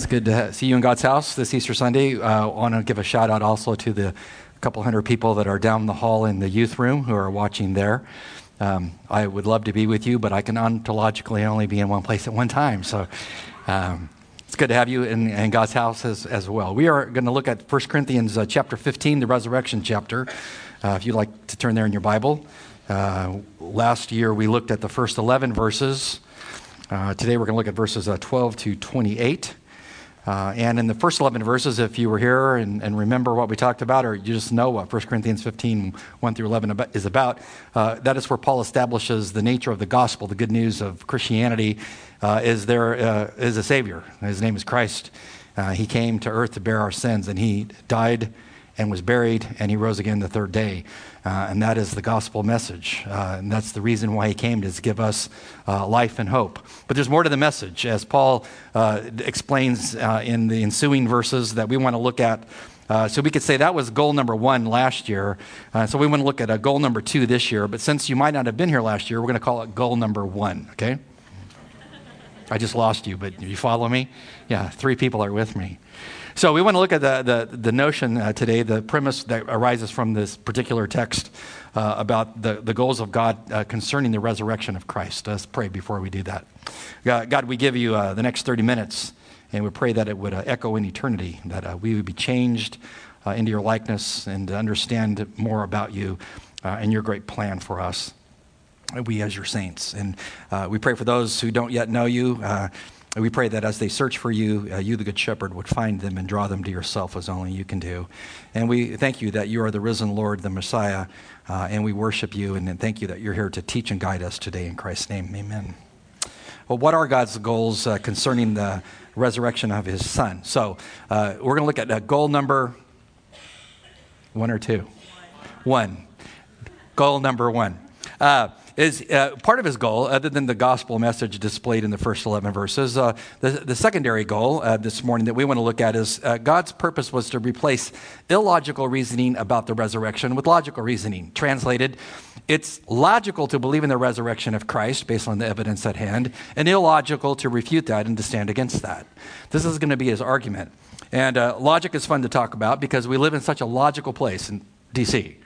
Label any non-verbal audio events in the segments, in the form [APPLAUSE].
It's good to see you in God's house this Easter Sunday. Uh, I want to give a shout out also to the couple hundred people that are down the hall in the youth room who are watching there. Um, I would love to be with you, but I can ontologically only be in one place at one time. So um, it's good to have you in, in God's house as, as, well. We are going to look at 1 Corinthians uh, chapter 15, the resurrection chapter. Uh, if you'd like to turn there in your Bible. Uh, last year we looked at the first 11 verses. Uh, today we're going to look at verses uh, 12 to 28. Uh, and in the first 11 verses, if you were here and, and, remember what we talked about, or you just know what 1 Corinthians 15, 1 through 11 is about, uh, that is where Paul establishes the nature of the gospel, the good news of Christianity, uh, is there uh, is a Savior. His name is Christ. Uh, he came to earth to bear our sins, and he died and was buried, and he rose again the third day. Uh, and that is the gospel message. Uh, and that's the reason why he came, to give us uh, life and hope. But there's more to the message, as Paul uh, explains uh, in the ensuing verses that we want to look at. Uh, so we could say that was goal number one last year. so we want to look at a goal number two this year. But since you might not have been here last year, we're going to call it goal number one, okay? I just lost you, but you follow me? Yeah, three people are with me. So we want to look at the, the, the notion uh, today, the premise that arises from this particular text uh, about the, the goals of God uh, concerning the resurrection of Christ. Let's pray before we do that. God, we give you uh, the next 30 minutes, and we pray that it would uh, echo in eternity, that uh, we would be changed into your likeness and understand more about you and your great plan for us, we as your saints. And we pray for those who don't yet know you. And we pray that as they search for you, uh, you, the Good Shepherd, would find them and draw them to yourself as only you can do. And we thank you that you are the risen Lord, the Messiah, uh, and we worship you. And thank you that you're here to teach and guide us today in Christ's name. Amen. Well, what are God's goals uh, concerning the resurrection of his son? So uh, we're going to look at uh, goal number one or two? One. Goal number one. Uh, is uh, part of his goal, other than the gospel message displayed in the first 11 verses. Uh, the, the, secondary goal uh, this morning that we want to look at is uh, God's purpose was to replace illogical reasoning about the resurrection with logical reasoning. Translated, it's logical to believe in the resurrection of Christ based on the evidence at hand, and illogical to refute that and to stand against that. This is going to be his argument. And uh, logic is fun to talk about because we live in such a logical place in D.C.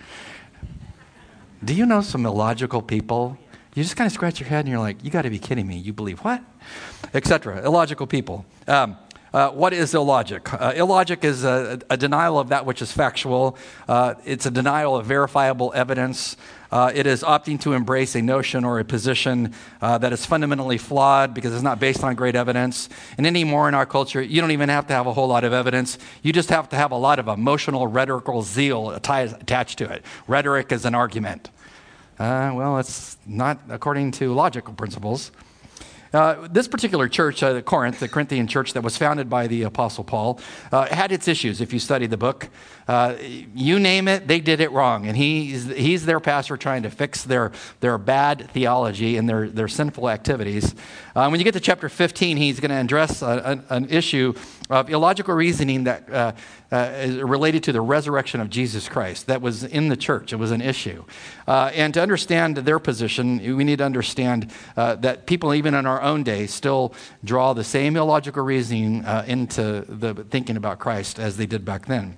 Do you know some illogical people? You just kind of scratch your head and you're like, you got to be kidding me. You believe what? Etc. Illogical people. Um, uh, what is illogic? Uh, illogic is a, a, denial of that which is factual. Uh, it's a denial of verifiable evidence. Uh, it is opting to embrace a notion or a position uh, that is fundamentally flawed because it's not based on great evidence. And anymore in our culture, you don't even have to have a whole lot of evidence. You just have to have a lot of emotional, rhetorical zeal attached to it. Rhetoric is an argument. Uh, well, it's not according to logical principles. Uh, this particular church, uh, Corinth, the Corinthian church that was founded by the Apostle Paul, uh, had its issues if you study the book. Uh, you name it, they did it wrong. And he's, he's their pastor trying to fix their, their bad theology and their, their sinful activities. Uh, when you get to chapter 15, he's going to address a, a, an issue of illogical reasoning that uh, uh, is related to the resurrection of Jesus Christ that was in the church. It was an issue. Uh, and to understand their position, we need to understand uh, that people, even in our own day, still draw the same illogical reasoning uh, into the thinking about Christ as they did back then.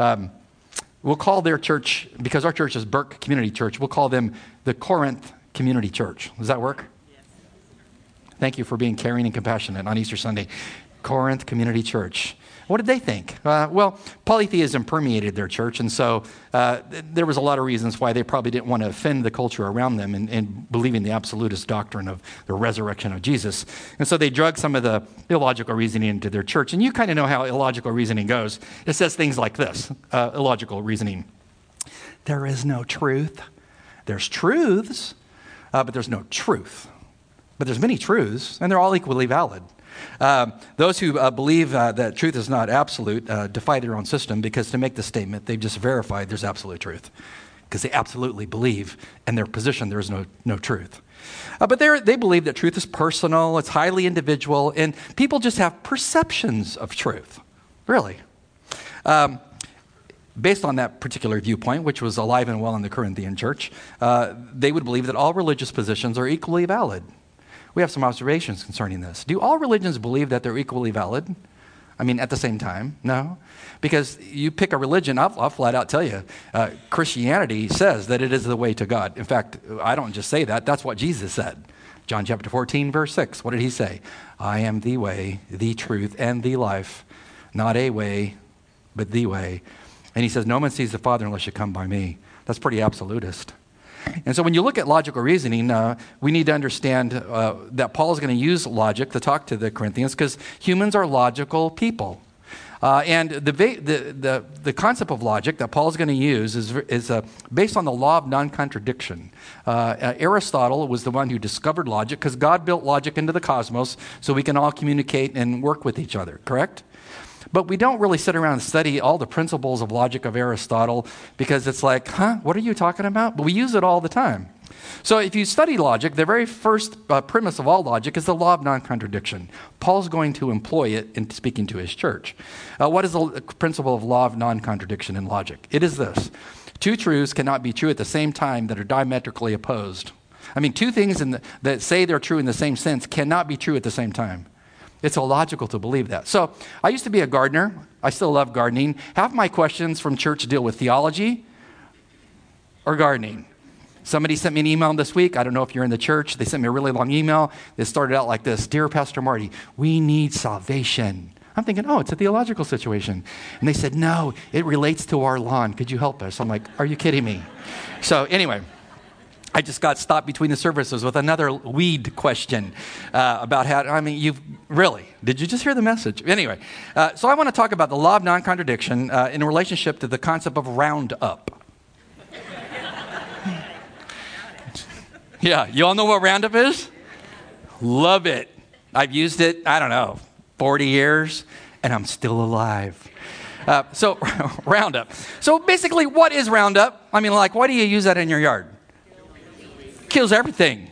Um, we'll call their church, because our church is Burke Community Church, we'll call them the Corinth Community Church. Does that work? Thank you for being caring and compassionate on Easter Sunday. Corinth Community Church. What did they think? Uh, well, polytheism permeated their church, and so uh, there was a lot of reasons why they probably didn't want to offend the culture around them in, in, believing the absolutist doctrine of the resurrection of Jesus. And so they drug some of the illogical reasoning into their church. And you kind of know how illogical reasoning goes. It says things like this uh, illogical reasoning there is no truth. There's truths, uh, but there's no truth. But there's many truths, and they're all equally valid. Um, those who uh, believe uh, that truth is not absolute uh, defy their own system because to make the statement, they've just verified there's absolute truth because they absolutely believe in their position there is no, no truth. Uh, but they believe that truth is personal, it's highly individual, and people just have perceptions of truth. Really. Um, based on that particular viewpoint, which was alive and well in the Corinthian church, uh, they would believe that all religious positions are equally valid we have some observations concerning this. Do all religions believe that they're equally valid? I mean, at the same time? No. Because you pick a religion, I'll, I'll flat out tell you, uh, Christianity says that it is the way to God. In fact, I don't just say that, that's what Jesus said. John chapter 14, verse 6. What did he say? I am the way, the truth, and the life. Not a way, but the way. And he says, No one sees the Father unless you come by me. That's pretty absolutist. And so when you look at logical reasoning, uh, we need to understand uh, that Paul is going to use logic to talk to the Corinthians because humans are logical people. Uh, and the, the, the, the, concept of logic that Paul is going to use is, is uh, based on the law of non contradiction. Uh, uh, Aristotle was the one who discovered logic because God built logic into the cosmos so we can all communicate and work with each other, correct? But we don't really sit around and study all the principles of logic of Aristotle because it's like, huh, what are you talking about? But we use it all the time. So, if you study logic, the very first uh, premise of all logic is the law of non contradiction. Paul's going to employ it in speaking to his church. Uh, what is the principle of law of non contradiction in logic? It is this two truths cannot be true at the same time that are diametrically opposed. I mean, two things the, that say they're true in the same sense cannot be true at the same time. It's illogical to believe that. So, I used to be a gardener. I still love gardening. Half my questions from church deal with theology or gardening. Somebody sent me an email this week. I don't know if you're in the church. They sent me a really long email. It started out like this Dear Pastor Marty, we need salvation. I'm thinking, oh, it's a theological situation. And they said, no, it relates to our lawn. Could you help us? I'm like, are you kidding me? So, anyway. I just got stopped between the services with another weed question uh, about how, I mean, you've really, did you just hear the message? Anyway, uh, so I want to talk about the law of non contradiction uh, in relationship to the concept of roundup. Yeah, you all know what Roundup is? Love it. I've used it, I don't know, 40 years, and I'm still alive. Uh, so, [LAUGHS] Roundup. So, basically, what is Roundup? I mean, like, why do you use that in your yard? Kills everything.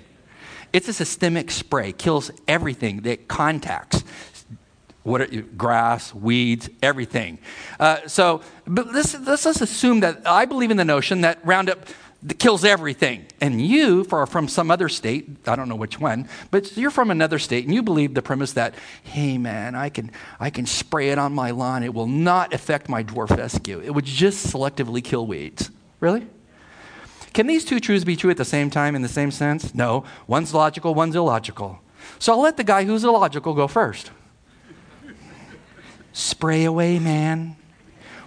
It's a systemic spray, kills everything that contacts what are, grass, weeds, everything. Uh, so, but let's, let's assume that I believe in the notion that Roundup kills everything. And you, for, from some other state, I don't know which one, but you're from another state and you believe the premise that, hey man, I can, I can spray it on my lawn. It will not affect my dwarf fescue. It would just selectively kill weeds. Really? Can these two truths be true at the same time in the same sense? No. One's logical, one's illogical. So I'll let the guy who's illogical go first. Spray away, man.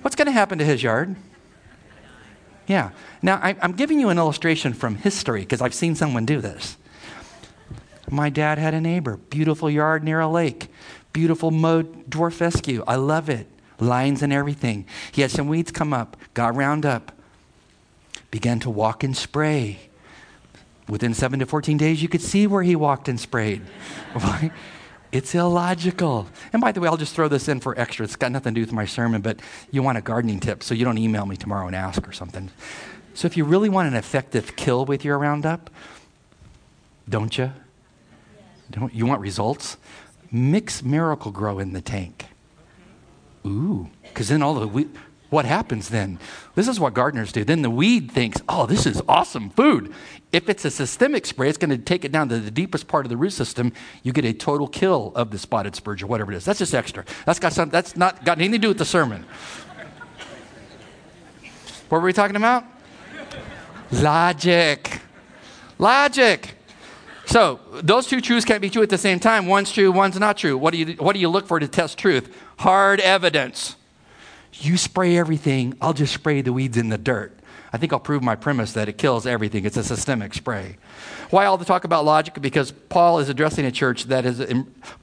What's going to happen to his yard? Yeah. Now, I, am giving you an illustration from history because I've seen someone do this. My dad had a neighbor, beautiful yard near a lake, beautiful mowed dwarf fescue. I love it. Lines and everything. He had some weeds come up, got Roundup, began to walk and spray. Within seven to 14 days, you could see where he walked and sprayed. [LAUGHS] It's illogical. And by the way, I'll just throw this in for extra. It's got nothing to do with my sermon, but you want a gardening tip, so you don't email me tomorrow and ask or something. So if you really want an effective kill with your Roundup, don't you? Don't you want results? Mix Miracle-Gro in the tank. Ooh, because then all the what happens then? This is what gardeners do. Then the weed thinks, oh, this is awesome food. If it's a systemic spray, it's going to take it down to the deepest part of the root system. You get a total kill of the spotted spurge or whatever it is. That's just extra. That's got some, that's not got anything to do with the sermon. what were we talking about? Logic. Logic. So those two truths can't be true at the same time. One's true, one's not true. What do you, what do you look for to test truth? Hard evidence. You spray everything, I'll just spray the weeds in the dirt. I think I'll prove my premise that it kills everything. It's a systemic spray. Why all the talk about logic? Because Paul is addressing a church that is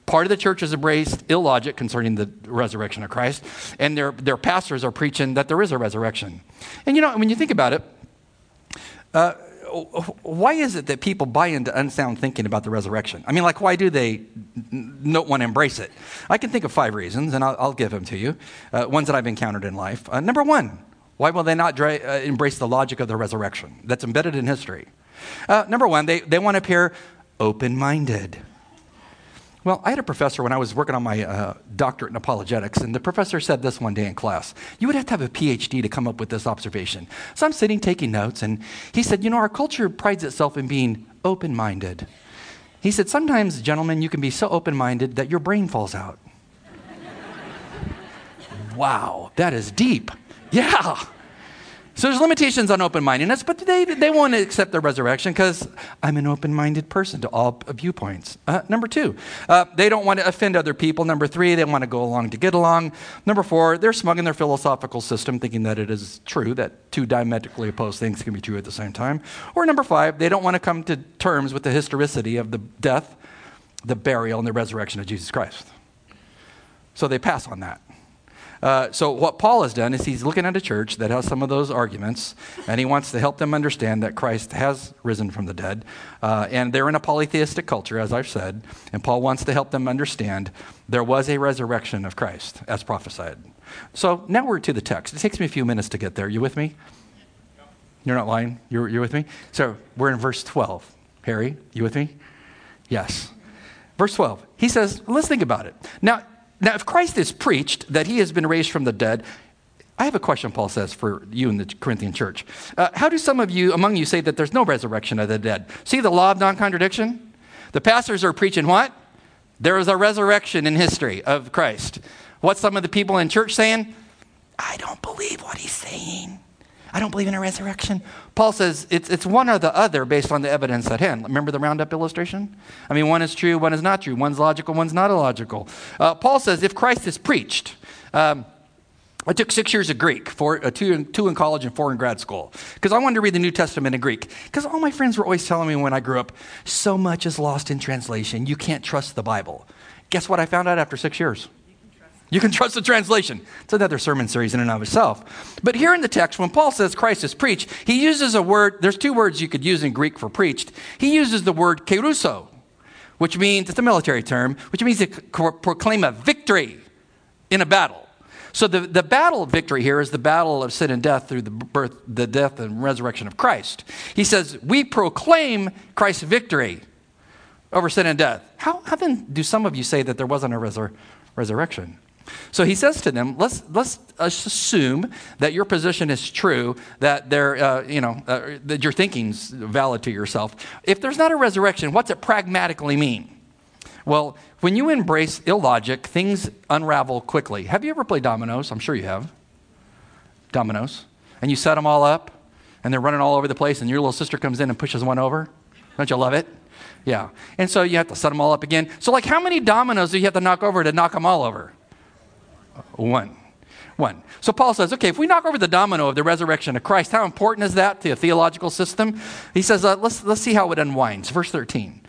part of the church has embraced illogic concerning the resurrection of Christ, and their, their pastors are preaching that there is a resurrection. And you know, when you think about it, uh, why is it that people buy into unsound thinking about the resurrection? I mean, like, why do they not want to embrace it? I can think of five reasons, and I'll, I'll give them to you. Uh, ones that I've encountered in life. Uh, number one, why will they not dra- uh, embrace the logic of the resurrection that's embedded in history? Uh, number one, they, they want to appear open minded. Well, I had a professor when I was working on my uh, doctorate in apologetics, and the professor said this one day in class. You would have to have a PhD to come up with this observation. So I'm sitting taking notes, and he said, You know, our culture prides itself in being open minded. He said, Sometimes, gentlemen, you can be so open minded that your brain falls out. [LAUGHS] Wow, that is deep. Yeah. So there's limitations on open mindedness, but they, they won't accept the resurrection because I'm an open minded person to all viewpoints. Uh, number two, uh, they don't want to offend other people. Number three, they want to go along to get along. Number four, they're smug in their philosophical system, thinking that it is true that two diametrically opposed things can be true at the same time. Or number five, they don't want to come to terms with the historicity of the death, the burial, and the resurrection of Jesus Christ. So they pass on that. Uh, so, what Paul has done is he's looking at a church that has some of those arguments, and he wants to help them understand that Christ has risen from the dead. Uh, and they're in a polytheistic culture, as I've said, and Paul wants to help them understand there was a resurrection of Christ, as prophesied. So, now we're to the text. It takes me a few minutes to get there. You with me? You're not lying? You're, you're with me? So, we're in verse 12. Harry, you with me? Yes. Verse 12. He says, let's think about it. Now, now, if Christ is preached that he has been raised from the dead, I have a question, Paul says, for you in the Corinthian church. Uh, how do some of you among you say that there's no resurrection of the dead? See the law of non contradiction? The pastors are preaching what? There is a resurrection in history of Christ. What's some of the people in church saying? I don't believe what he's saying. I don't believe in a resurrection. Paul says it's, it's one or the other based on the evidence at hand. Remember the roundup illustration? I mean, one is true, one is not true. One's logical, one's not illogical. Uh, Paul says if Christ is preached, um, I took six years of Greek, four, uh, two, two in college and four in grad school, because I wanted to read the New Testament in Greek. Because all my friends were always telling me when I grew up, so much is lost in translation. You can't trust the Bible. Guess what I found out after six years? You can [LAUGHS] trust the translation. It's another sermon series in and of itself. But here in the text, when Paul says Christ is preached, he uses a word, there's two words you could use in Greek for preached. He uses the word kerusso, which means, it's a military term, which means to proclaim a victory in a battle. So the, the battle of victory here is the battle of sin and death through the birth, the death and resurrection of Christ. He says, we proclaim Christ's victory over sin and death. How, how then do some of you say that there wasn't a resur- resurrection? So he says to them, let's, let's assume that your position is true, that, there, uh, you know, uh, that your thinking's valid to yourself. If there's not a resurrection, what's it pragmatically mean? Well, when you embrace illogic, things unravel quickly. Have you ever played dominoes? I'm sure you have. Dominoes. And you set them all up, and they're running all over the place, and your little sister comes in and pushes one over. Don't you love it? Yeah. And so you have to set them all up again. So, like, how many dominoes do you have to knock over to knock them all over? One. One. So Paul says, okay, if we knock over the domino of the resurrection of Christ, how important is that to a theological system? He says, uh, let's, let's see how it unwinds. Verse 13.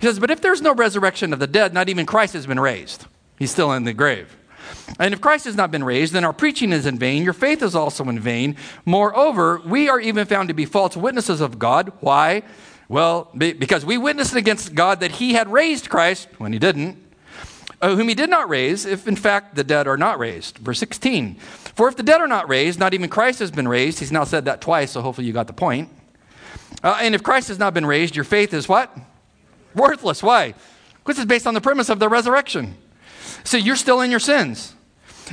He says, but if there's no resurrection of the dead, not even Christ has been raised. He's still in the grave. And if Christ has not been raised, then our preaching is in vain. Your faith is also in vain. Moreover, we are even found to be false witnesses of God. Why? Well, because we witnessed against God that he had raised Christ when he didn't uh, whom he did not raise, if in fact the dead are not raised. Verse 16. For if the dead are not raised, not even Christ has been raised. He's now said that twice, so hopefully you got the point. Uh, and if Christ has not been raised, your faith is what? Worthless. Why? Because it's based on the premise of the resurrection. So you're still in your sins.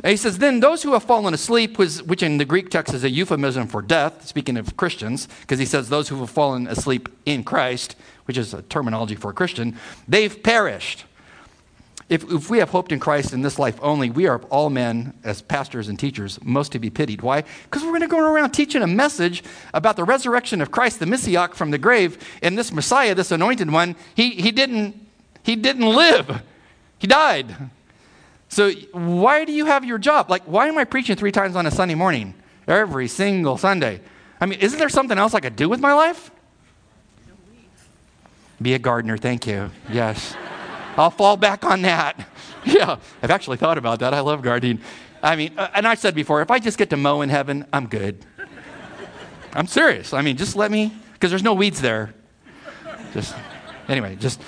And he says, then those who have fallen asleep, which in the Greek text is a euphemism for death, speaking of Christians, because he says those who have fallen asleep in Christ, which is a terminology for a Christian, they've perished. If, if we have hoped in Christ in this life only, we are all men, as pastors and teachers, most to be pitied. Why? Because we're going to go around teaching a message about the resurrection of Christ, the Messiah from the grave, and this Messiah, this anointed one, he, he, didn't, he didn't live. He died. So why do you have your job? Like, why am I preaching three times on a Sunday morning? Every single Sunday. I mean, isn't there something else I could do with my life? Be a gardener, thank you. Yes. I'll fall back on that. [LAUGHS] Yeah, I've actually thought about that. I love gardening. I mean, uh, and I've said before, if I just get to mow in heaven, I'm good. I'm serious. I mean, just let me, because there's no weeds there. Just, anyway, just.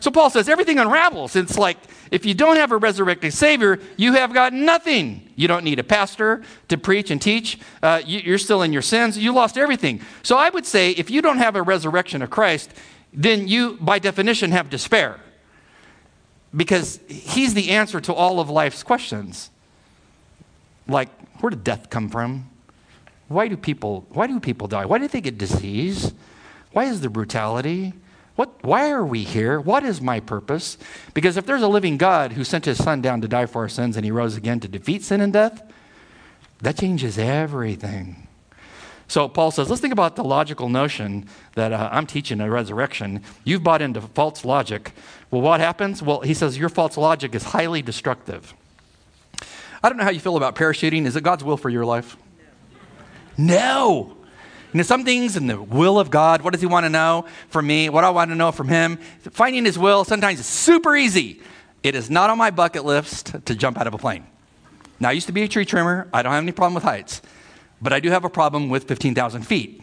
So Paul says everything unravels. It's like if you don't have a resurrected Savior, you have got nothing. You don't need a pastor to preach and teach. Uh, you, are still in your sins. You lost everything. So I would say if you don't have a resurrection of Christ, then you, by definition, have despair because he's the answer to all of life's questions. Like, where did death come from? Why do people, why do people die? Why do they get disease? Why is there brutality? What, why are we here? What is my purpose? Because if there's a living God who sent his son down to die for our sins and he rose again to defeat sin and death, that changes everything. So Paul says, let's think about the logical notion that uh, I'm teaching a resurrection. You've bought into false logic. Well, what happens? Well, he says your false logic is highly destructive. I don't know how you feel about parachuting. Is it God's will for your life? No. no. You know, some things in the will of God, what does He want to know from me? What I want to know from Him? Finding His will sometimes is super easy. It is not on my bucket list to jump out of a plane. Now, I used to be a tree trimmer. I don't have any problem with heights, but I do have a problem with 15,000 feet.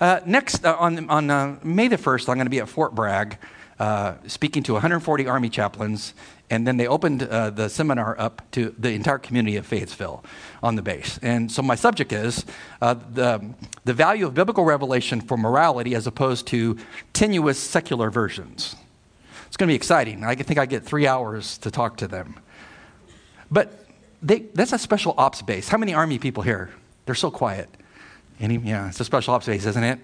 Uh, next, uh, on, on uh, May the 1st, I'm going to be at Fort Bragg uh, speaking to 140 Army chaplains and then they opened uh, the seminar up to the entire community of Fayetteville on the base. And so my subject is uh, the, the value of biblical revelation for morality as opposed to tenuous secular versions. It's going to be exciting. I think I get three hours to talk to them. But they, that's a special ops base. How many Army people here? They're so quiet. Any, yeah, it's a special ops base, isn't it?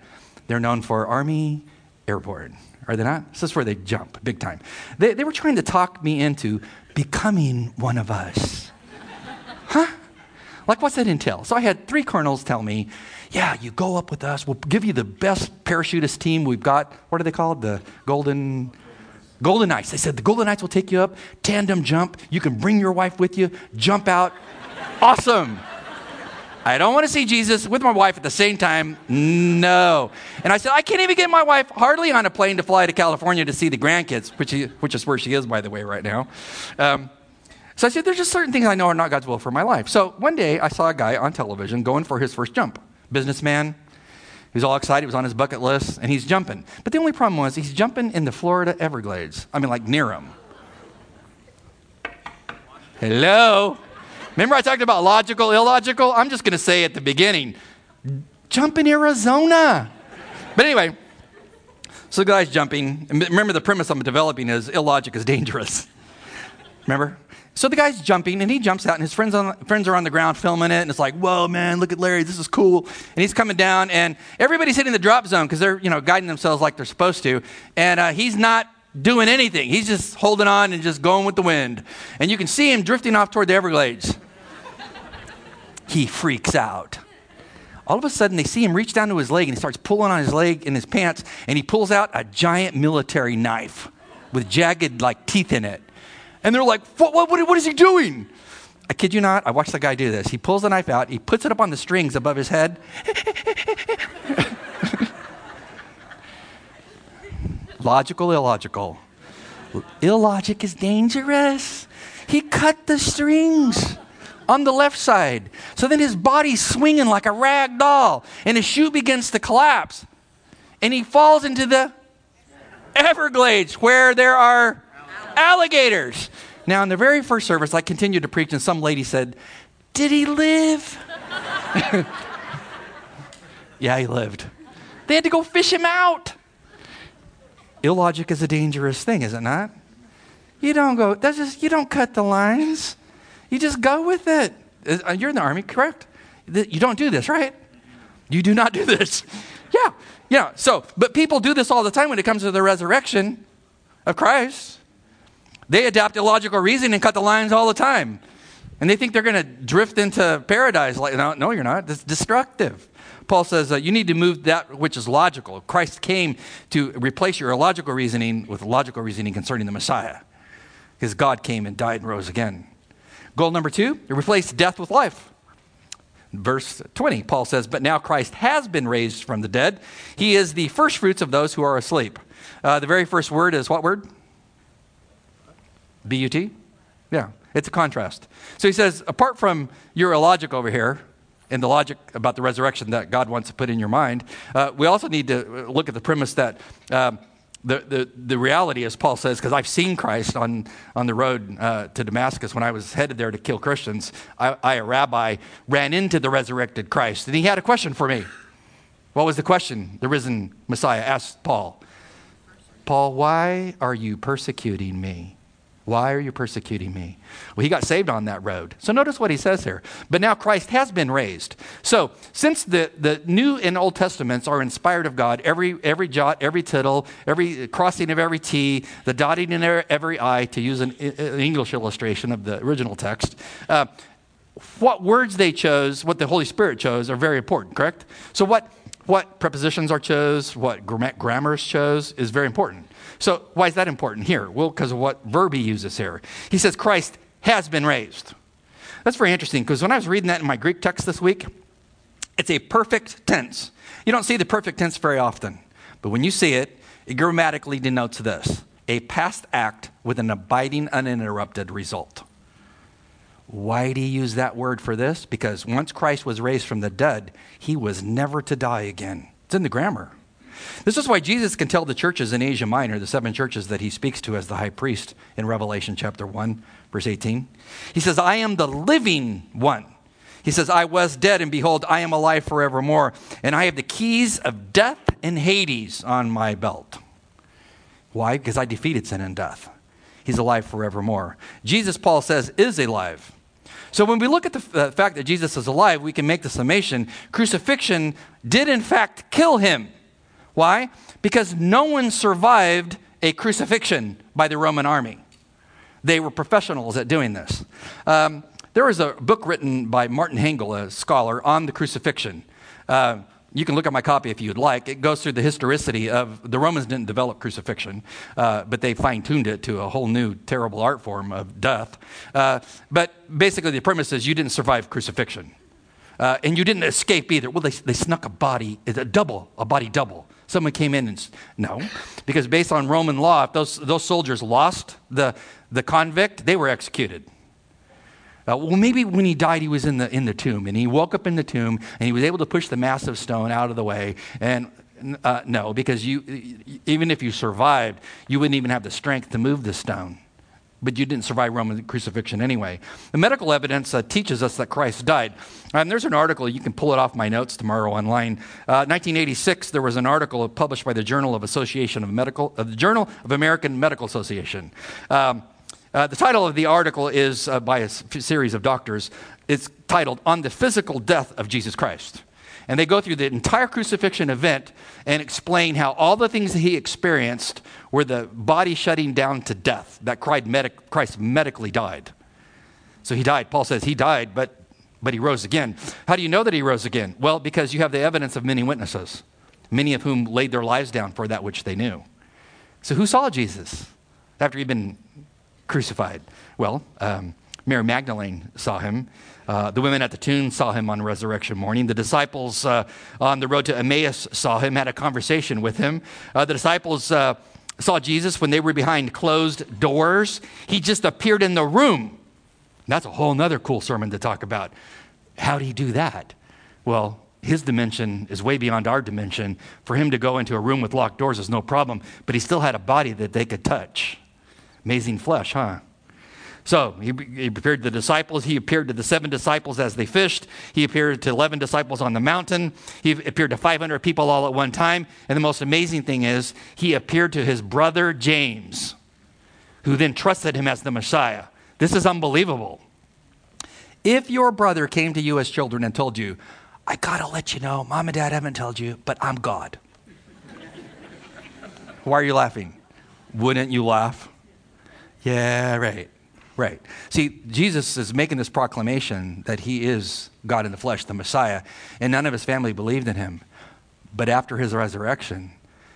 They're known for Army Airborne, Are they not? This is where they jump big time. They, they were trying to talk me into becoming one of us. huh? Like, what's that entail? So I had three colonels tell me, yeah, you go up with us. We'll give you the best parachutist team we've got. What are they called? The Golden. Golden Knights. They said the Golden Knights will take you up, tandem jump. You can bring your wife with you, jump out. [LAUGHS] awesome. I don't want to see Jesus with my wife at the same time. No. And I said, I can't even get my wife hardly on a plane to fly to California to see the grandkids, which, which is where she is, by the way, right now. Um, so I said, there's just certain things I know are not God's will for my life. So one day I saw a guy on television going for his first jump. Businessman. He was all excited. It was on his bucket list, and he's jumping. But the only problem was he's jumping in the Florida Everglades. I mean, like near him. Hello? Remember, I talked about logical, illogical? I'm just going to say at the beginning jump in Arizona. But anyway, so the guy's jumping. Remember, the premise I'm developing is illogic is dangerous. Remember? So the guy's jumping, and he jumps out, and his friends, on, friends are on the ground filming it, and it's like, whoa, man, look at Larry, this is cool. And he's coming down, and everybody's hitting the drop zone because they're, you know, guiding themselves like they're supposed to. And uh, he's not doing anything. He's just holding on and just going with the wind. And you can see him drifting off toward the Everglades he freaks out. All of a sudden, they see him reach down to his leg and he starts pulling on his leg in his pants and he pulls out a giant military knife with jagged, like, teeth in it. And they're like, what, what, what is he doing? I kid you not, I watched the guy do this. He pulls the knife out, he puts it up on the strings above his head. [LAUGHS] Logical, illogical. Illogic is dangerous. He cut the strings on the left side. So then his body's swinging like a rag doll, and his shoe begins to collapse. And he falls into the Everglades where there are alligators. Now, in the very first service, I continued to preach, and some lady said, Did he live? [LAUGHS] yeah, he lived. They had to go fish him out. Illogic is a dangerous thing, is it not? You don't go, that's just, you don't cut the lines. You just go with it. Uh, you're in the army, correct? You don't do this, right? You do not do this. [LAUGHS] Yeah, yeah. So, but people do this all the time when it comes to the resurrection of Christ. They adapt illogical reasoning and cut the lines all the time. And they think they're going to drift into paradise. Like, no, no, you're not. It's destructive. Paul says uh, you need to move that which is logical. Christ came to replace your illogical reasoning with logical reasoning concerning the Messiah. Because God came and died and rose again. Goal number two, replace death with life. Verse 20, Paul says, But now Christ has been raised from the dead. He is the first fruits of those who are asleep. Uh, the very first word is what word? B U T? Yeah, it's a contrast. So he says, apart from your logic over here, and the logic about the resurrection that God wants to put in your mind, uh, we also need to look at the premise that um, the, the, the reality, as Paul says, because I've seen Christ on, on the road uh, to Damascus when I was headed there to kill Christians, I, I, a rabbi, ran into the resurrected Christ, and he had a question for me. What was the question the risen Messiah asked Paul? Paul, why are you persecuting me? Why are you persecuting me? Well, he got saved on that road. So notice what he says here. But now Christ has been raised. So since the, the New and Old Testaments are inspired of God, every, every jot, every tittle, every crossing of every T, the dotting in every I, to use an, an English illustration of the original text, uh, what words they chose, what the Holy Spirit chose, are very important, correct? So what, what prepositions are chose, what grammars chose, is very important. So, why is that important here? Well, because of what verb he uses here. He says, Christ has been raised. That's very interesting because when I was reading that in my Greek text this week, it's a perfect tense. You don't see the perfect tense very often, but when you see it, it grammatically denotes this a past act with an abiding, uninterrupted result. Why did he use that word for this? Because once Christ was raised from the dead, he was never to die again. It's in the grammar. This is why Jesus can tell the churches in Asia Minor, the seven churches that he speaks to as the high priest in Revelation chapter 1, verse 18. He says, I am the living one. He says, I was dead, and behold, I am alive forevermore, and I have the keys of death and Hades on my belt. Why? Because I defeated sin and death. He's alive forevermore. Jesus, Paul says, is alive. So when we look at the uh, fact that Jesus is alive, we can make the summation crucifixion did in fact kill him. Why? Because no one survived a crucifixion by the Roman army. They were professionals at doing this. Um, there was a book written by Martin Hengel, a scholar, on the crucifixion. Uh, you can look at my copy if you'd like. It goes through the historicity of the Romans didn't develop crucifixion, uh, but they fine tuned it to a whole new terrible art form of death. Uh, but basically, the premise is you didn't survive crucifixion. Uh, and you didn't escape either. Well, they, they snuck a body, a double, a body double. Someone came in and no, because based on Roman law, if those, those soldiers lost the, the convict, they were executed. Uh, well, maybe when he died, he was in the, in the tomb, and he woke up in the tomb, and he was able to push the massive stone out of the way. And uh, no, because you, even if you survived, you wouldn't even have the strength to move the stone but you didn't survive Roman crucifixion anyway. The medical evidence uh, teaches us that Christ died. And there's an article, you can pull it off my notes tomorrow online. Uh, 1986, there was an article published by the Journal of Association of Medical, uh, the Journal of American Medical Association. Um, uh, the title of the article is uh, by a series of doctors. It's titled On the Physical Death of Jesus Christ. And they go through the entire crucifixion event and explain how all the things that he experienced were the body shutting down to death, that cried Christ medically died. So he died. Paul says he died, but, but he rose again. How do you know that he rose again? Well, because you have the evidence of many witnesses, many of whom laid their lives down for that which they knew. So who saw Jesus after he'd been crucified? Well, um, Mary Magdalene saw him. Uh, the women at the tomb saw him on resurrection morning. The disciples uh, on the road to Emmaus saw him, had a conversation with him. Uh, the disciples uh, saw Jesus when they were behind closed doors. He just appeared in the room. That's a whole other cool sermon to talk about. How did he do that? Well, his dimension is way beyond our dimension. For him to go into a room with locked doors is no problem, but he still had a body that they could touch. Amazing flesh, huh? So he, he, appeared to the disciples. He appeared to the seven disciples as they fished. He appeared to 11 disciples on the mountain. He appeared to 500 people all at one time. And the most amazing thing is, he appeared to his brother James, who then trusted him as the Messiah. This is unbelievable. If your brother came to you as children and told you, I gotta let you know, mom and dad haven't told you, but I'm God. Why are you laughing? Wouldn't you laugh? Yeah, right. Right. See, Jesus is making this proclamation that he is God in the flesh, the Messiah, and none of his family believed in him. But after his resurrection,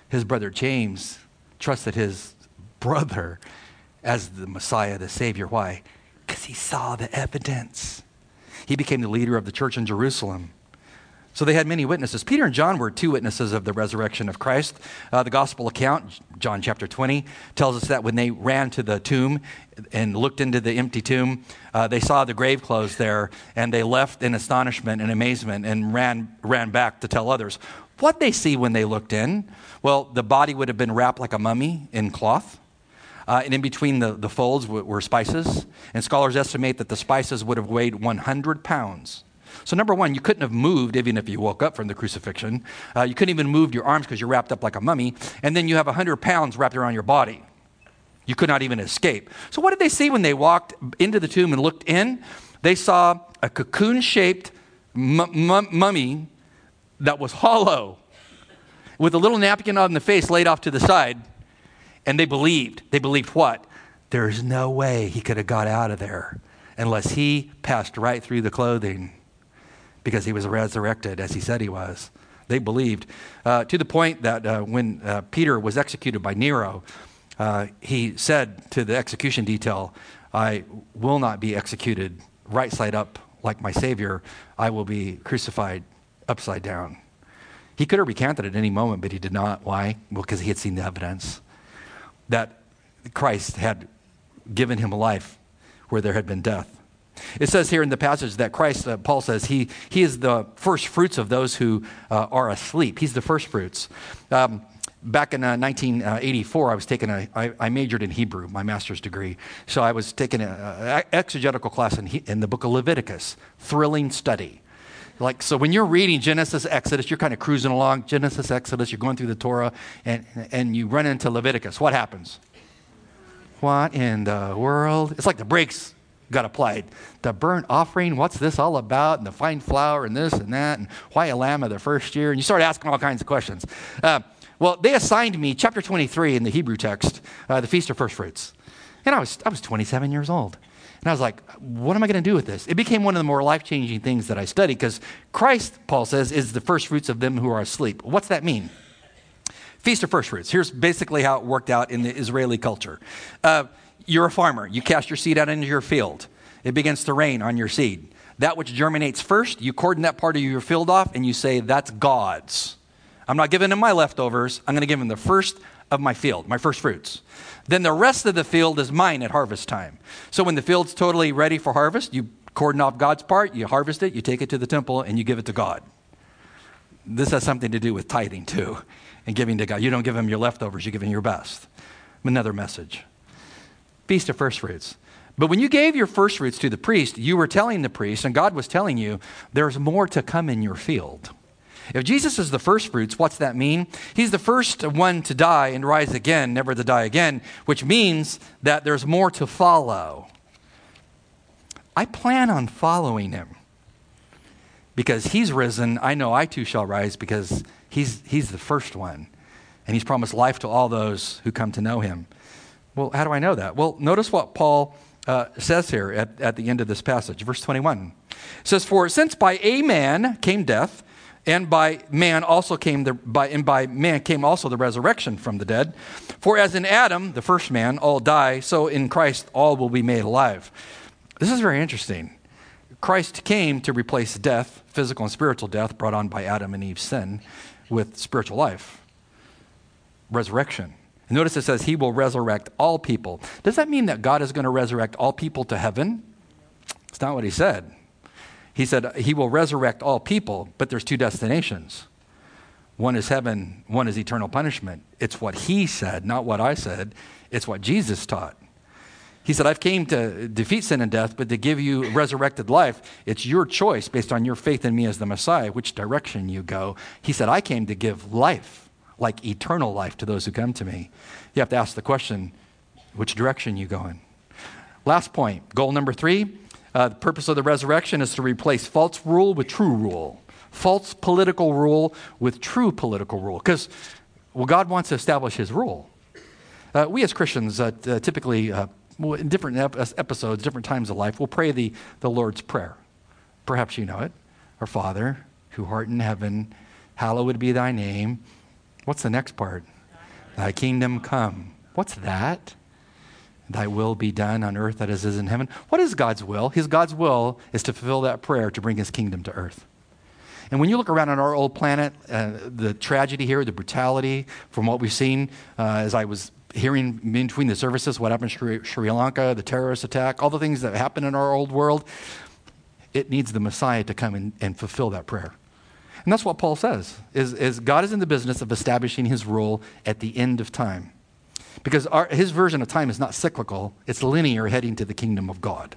his brother James trusted his brother as the Messiah, the Savior. Why? Because he saw the evidence. He became the leader of the church in Jerusalem. So they had many witnesses. Peter and John were two witnesses of the resurrection of Christ. Uh, the gospel account, John chapter 20, tells us that when they ran to the tomb and looked into the empty tomb, uh, they saw the grave clothes there, and they left in astonishment and amazement and ran, ran back to tell others. What they see when they looked in? Well, the body would have been wrapped like a mummy in cloth. Uh, and in between the, the folds were, were spices. And scholars estimate that the spices would have weighed 100 pounds. So, number one, you couldn't have moved even if you woke up from the crucifixion. Uh, you couldn't even move your arms because you're wrapped up like a mummy. And then you have 100 pounds wrapped around your body. You could not even escape. So, what did they see when they walked into the tomb and looked in? They saw a cocoon shaped mummy that was hollow with a little napkin on the face laid off to the side. And they believed. They believed what? There's no way he could have got out of there unless he passed right through the clothing because he was resurrected as he said he was. They believed uh, to the point that uh, when uh, Peter was executed by Nero, uh, he said to the execution detail, I will not be executed right side up like my Savior. I will be crucified upside down. He could have recanted at any moment, but he did not. Why? Well, because he had seen the evidence that Christ had given him a life where there had been death. It says here in the passage that Christ, uh, Paul says, he, he is the first fruits of those who uh, are asleep. He's the first fruits. Um, back in uh, 1984, I was taking a, I, I majored in Hebrew, my master's degree. So I was taking an exegetical class in, in the book of Leviticus, thrilling study. Like, so when you're reading Genesis, Exodus, you're kind of cruising along, Genesis, Exodus, you're going through the Torah, and, and you run into Leviticus. What happens? What in the world? It's like the brakes got applied. The burnt offering, what's this all about? And the fine flour and this and that, and why a lamb of the first year? And you start asking all kinds of questions. Uh, well, they assigned me chapter 23 in the Hebrew text, uh, the Feast of First Fruits. And I was, I was 27 years old. And I was like, what am I going to do with this? It became one of the more life changing things that I studied because Christ, Paul says, is the first fruits of them who are asleep. What's that mean? Feast of First Fruits. Here's basically how it worked out in the Israeli culture. Uh, you're a farmer. You cast your seed out into your field. It begins to rain on your seed. That which germinates first, you cordon that part of your field off and you say, That's God's. I'm not giving him my leftovers. I'm going to give him the first of my field, my first fruits. Then the rest of the field is mine at harvest time. So when the field's totally ready for harvest, you cordon off God's part, you harvest it, you take it to the temple, and you give it to God. This has something to do with tithing too and giving to God. You don't give him your leftovers, you give him your best. Another message. Feast of first fruits. But when you gave your first fruits to the priest, you were telling the priest, and God was telling you, there's more to come in your field. If Jesus is the first fruits, what's that mean? He's the first one to die and rise again, never to die again, which means that there's more to follow. I plan on following him because he's risen. I know I too shall rise because he's, he's the first one. And he's promised life to all those who come to know him. Well, how do I know that? Well, notice what Paul uh, says here at, at the end of this passage, verse 21. It says, For since by a man came death, and by man also came the by and by man came also the resurrection from the dead for as in adam the first man all die so in christ all will be made alive this is very interesting christ came to replace death physical and spiritual death brought on by adam and eve's sin with spiritual life resurrection notice it says he will resurrect all people does that mean that god is going to resurrect all people to heaven it's not what he said he said he will resurrect all people, but there's two destinations. One is heaven, one is eternal punishment. It's what he said, not what I said. It's what Jesus taught. He said, I've came to defeat sin and death, but to give you resurrected life. It's your choice based on your faith in me as the Messiah, which direction you go. He said, I came to give life, like eternal life, to those who come to me. You have to ask the question, which direction you going? Last point, goal number three uh, the purpose of the resurrection is to replace false rule with true rule, false political rule with true political rule. Because, well, God wants to establish his rule. Uh, we as Christians uh, uh typically, uh, in different episodes, different times of life, we'll pray the, the Lord's Prayer. Perhaps you know it. Our Father, who art in heaven, hallowed be thy name. What's the next part? Thy kingdom come. What's that? Thy will be done on earth as is in heaven. What is God's will? His God's will is to fulfill that prayer to bring his kingdom to earth. And when you look around on our old planet, uh, the tragedy here, the brutality from what we've seen, uh, as I was hearing between the services, what happened in Sri, Sri Lanka, the terrorist attack, all the things that happen in our old world, it needs the Messiah to come in and fulfill that prayer. And that's what Paul says, is, is God is in the business of establishing his rule at the end of time because our, his version of time is not cyclical, it's linear heading to the kingdom of God.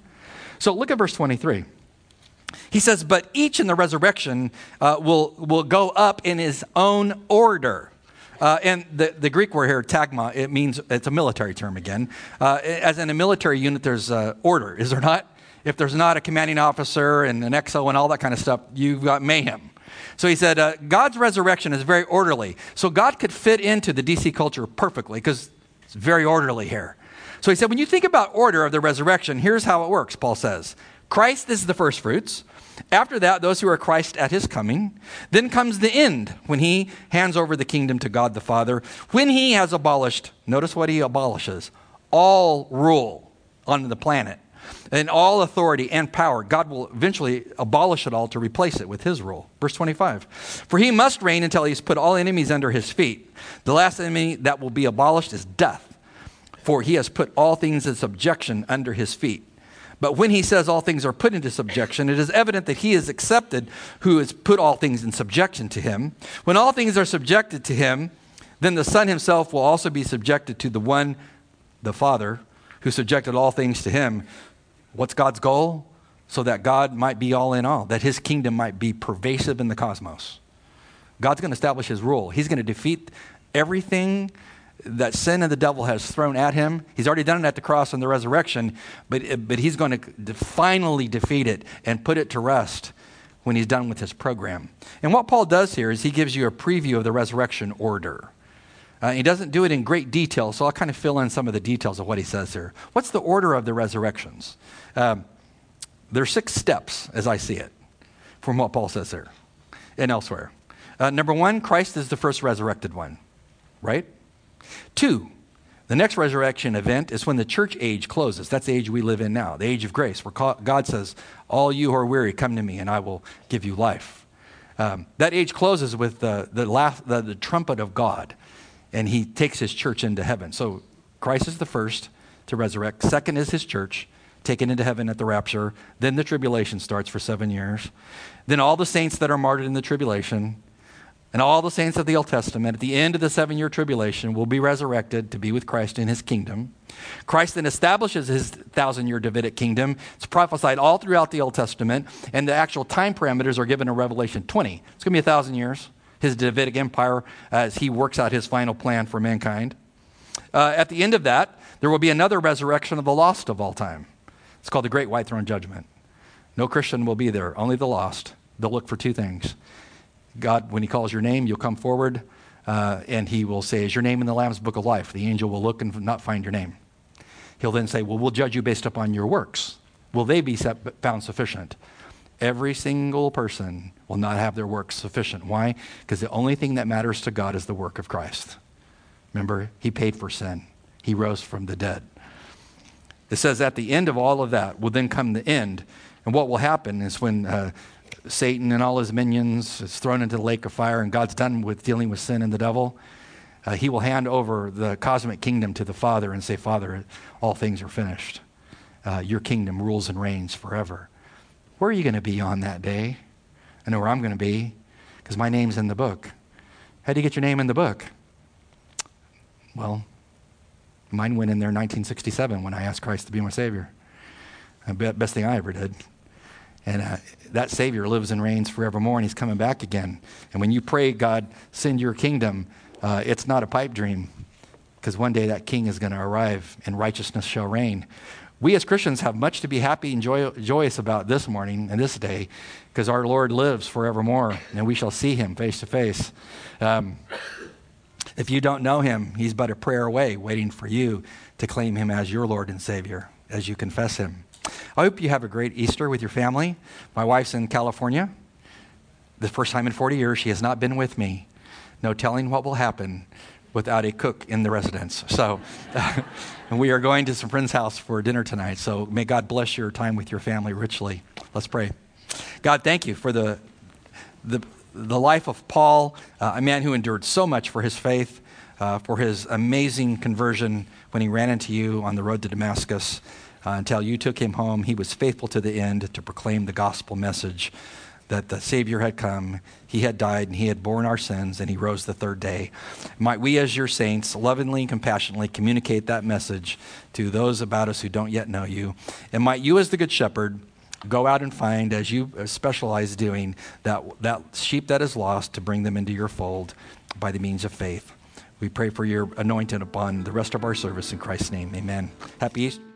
So look at verse 23. He says, But each in the resurrection uh, will, will go up in his own order. Uh, and the, the Greek word here, tagma, it means it's a military term again. Uh, as in a military unit, there's uh, order, is there not? If there's not a commanding officer and an XO and all that kind of stuff, you've got mayhem. So he said, uh, God's resurrection is very orderly. So God could fit into the DC culture perfectly because it's very orderly here. So he said, when you think about order of the resurrection, here's how it works, Paul says. Christ is the first fruits. After that, those who are Christ at his coming. Then comes the end when he hands over the kingdom to God the Father. When he has abolished, notice what he abolishes all rule on the planet and all authority and power. God will eventually abolish it all to replace it with his rule. Verse 25. For he must reign until he's put all enemies under his feet. The last enemy that will be abolished is death, for he has put all things in subjection under his feet. But when he says all things are put into subjection, it is evident that he is accepted who has put all things in subjection to him. When all things are subjected to him, then the Son himself will also be subjected to the one, the Father, who subjected all things to him. What's God's goal? So that God might be all in all, that his kingdom might be pervasive in the cosmos. God's going to establish his rule. He's going to defeat everything that sin and the devil has thrown at him. He's already done it at the cross and the resurrection, but, but he's going to finally defeat it and put it to rest when he's done with his program. And what Paul does here is he gives you a preview of the resurrection order. Uh, he doesn't do it in great detail, so I'll kind of fill in some of the details of what he says here. What's the order of the resurrections? Um, there are six steps, as I see it, from what Paul says here and elsewhere. Uh, number one, Christ is the first resurrected one, right? Two, the next resurrection event is when the church age closes. That's the age we live in now, the age of grace, where God says, All you who are weary, come to me, and I will give you life. Um, that age closes with the, the, laugh, the, the trumpet of God, and he takes his church into heaven. So Christ is the first to resurrect. Second is his church, taken into heaven at the rapture. Then the tribulation starts for seven years. Then all the saints that are martyred in the tribulation and all the saints of the Old Testament at the end of the seven year tribulation will be resurrected to be with Christ in his kingdom. Christ then establishes his thousand year Davidic kingdom. It's prophesied all throughout the Old Testament, and the actual time parameters are given in Revelation 20. It's going to be a thousand years, his Davidic empire, as he works out his final plan for mankind. Uh, at the end of that, there will be another resurrection of the lost of all time. It's called the Great White Throne Judgment. No Christian will be there, only the lost. They'll look for two things God, when He calls your name, you'll come forward uh, and He will say, Is your name in the Lamb's book of life? The angel will look and not find your name. He'll then say, Well, we'll judge you based upon your works. Will they be found sufficient? Every single person will not have their work sufficient. Why? Because the only thing that matters to God is the work of Christ. Remember, He paid for sin, He rose from the dead. It says at the end of all of that will then come the end. And what will happen is when uh, Satan and all his minions is thrown into the lake of fire, and God's done with dealing with sin and the devil, uh, he will hand over the cosmic kingdom to the Father and say, Father, all things are finished. Uh, your kingdom rules and reigns forever. Where are you going to be on that day? I know where I'm going to be because my name's in the book. How do you get your name in the book? Well, mine went in there in 1967 when I asked Christ to be my Savior. The best thing I ever did. And uh, that Savior lives and reigns forevermore, and He's coming back again. And when you pray, God, send your kingdom, uh, it's not a pipe dream, because one day that King is going to arrive and righteousness shall reign. We as Christians have much to be happy and joy- joyous about this morning and this day, because our Lord lives forevermore, and we shall see Him face to face. Um, if you don't know Him, He's but a prayer away, waiting for you to claim Him as your Lord and Savior as you confess Him. I hope you have a great Easter with your family. My wife's in California. The first time in 40 years, she has not been with me. No telling what will happen without a cook in the residence. So, [LAUGHS] and we are going to some friend's house for dinner tonight. So, may God bless your time with your family richly. Let's pray. God, thank you for the, the, the life of Paul, uh, a man who endured so much for his faith, uh, for his amazing conversion when he ran into you on the road to Damascus uh, until you took him home. He was faithful to the end to proclaim the gospel message that the Savior had come, He had died, and He had borne our sins, and He rose the third day. Might we, as your saints, lovingly and compassionately communicate that message to those about us who don't yet know you. And might you, as the Good Shepherd, go out and find, as you specialize doing, that, that sheep that is lost to bring them into your fold by the means of faith. We pray for your anointing upon the rest of our service in Christ's name. Amen. Happy Easter.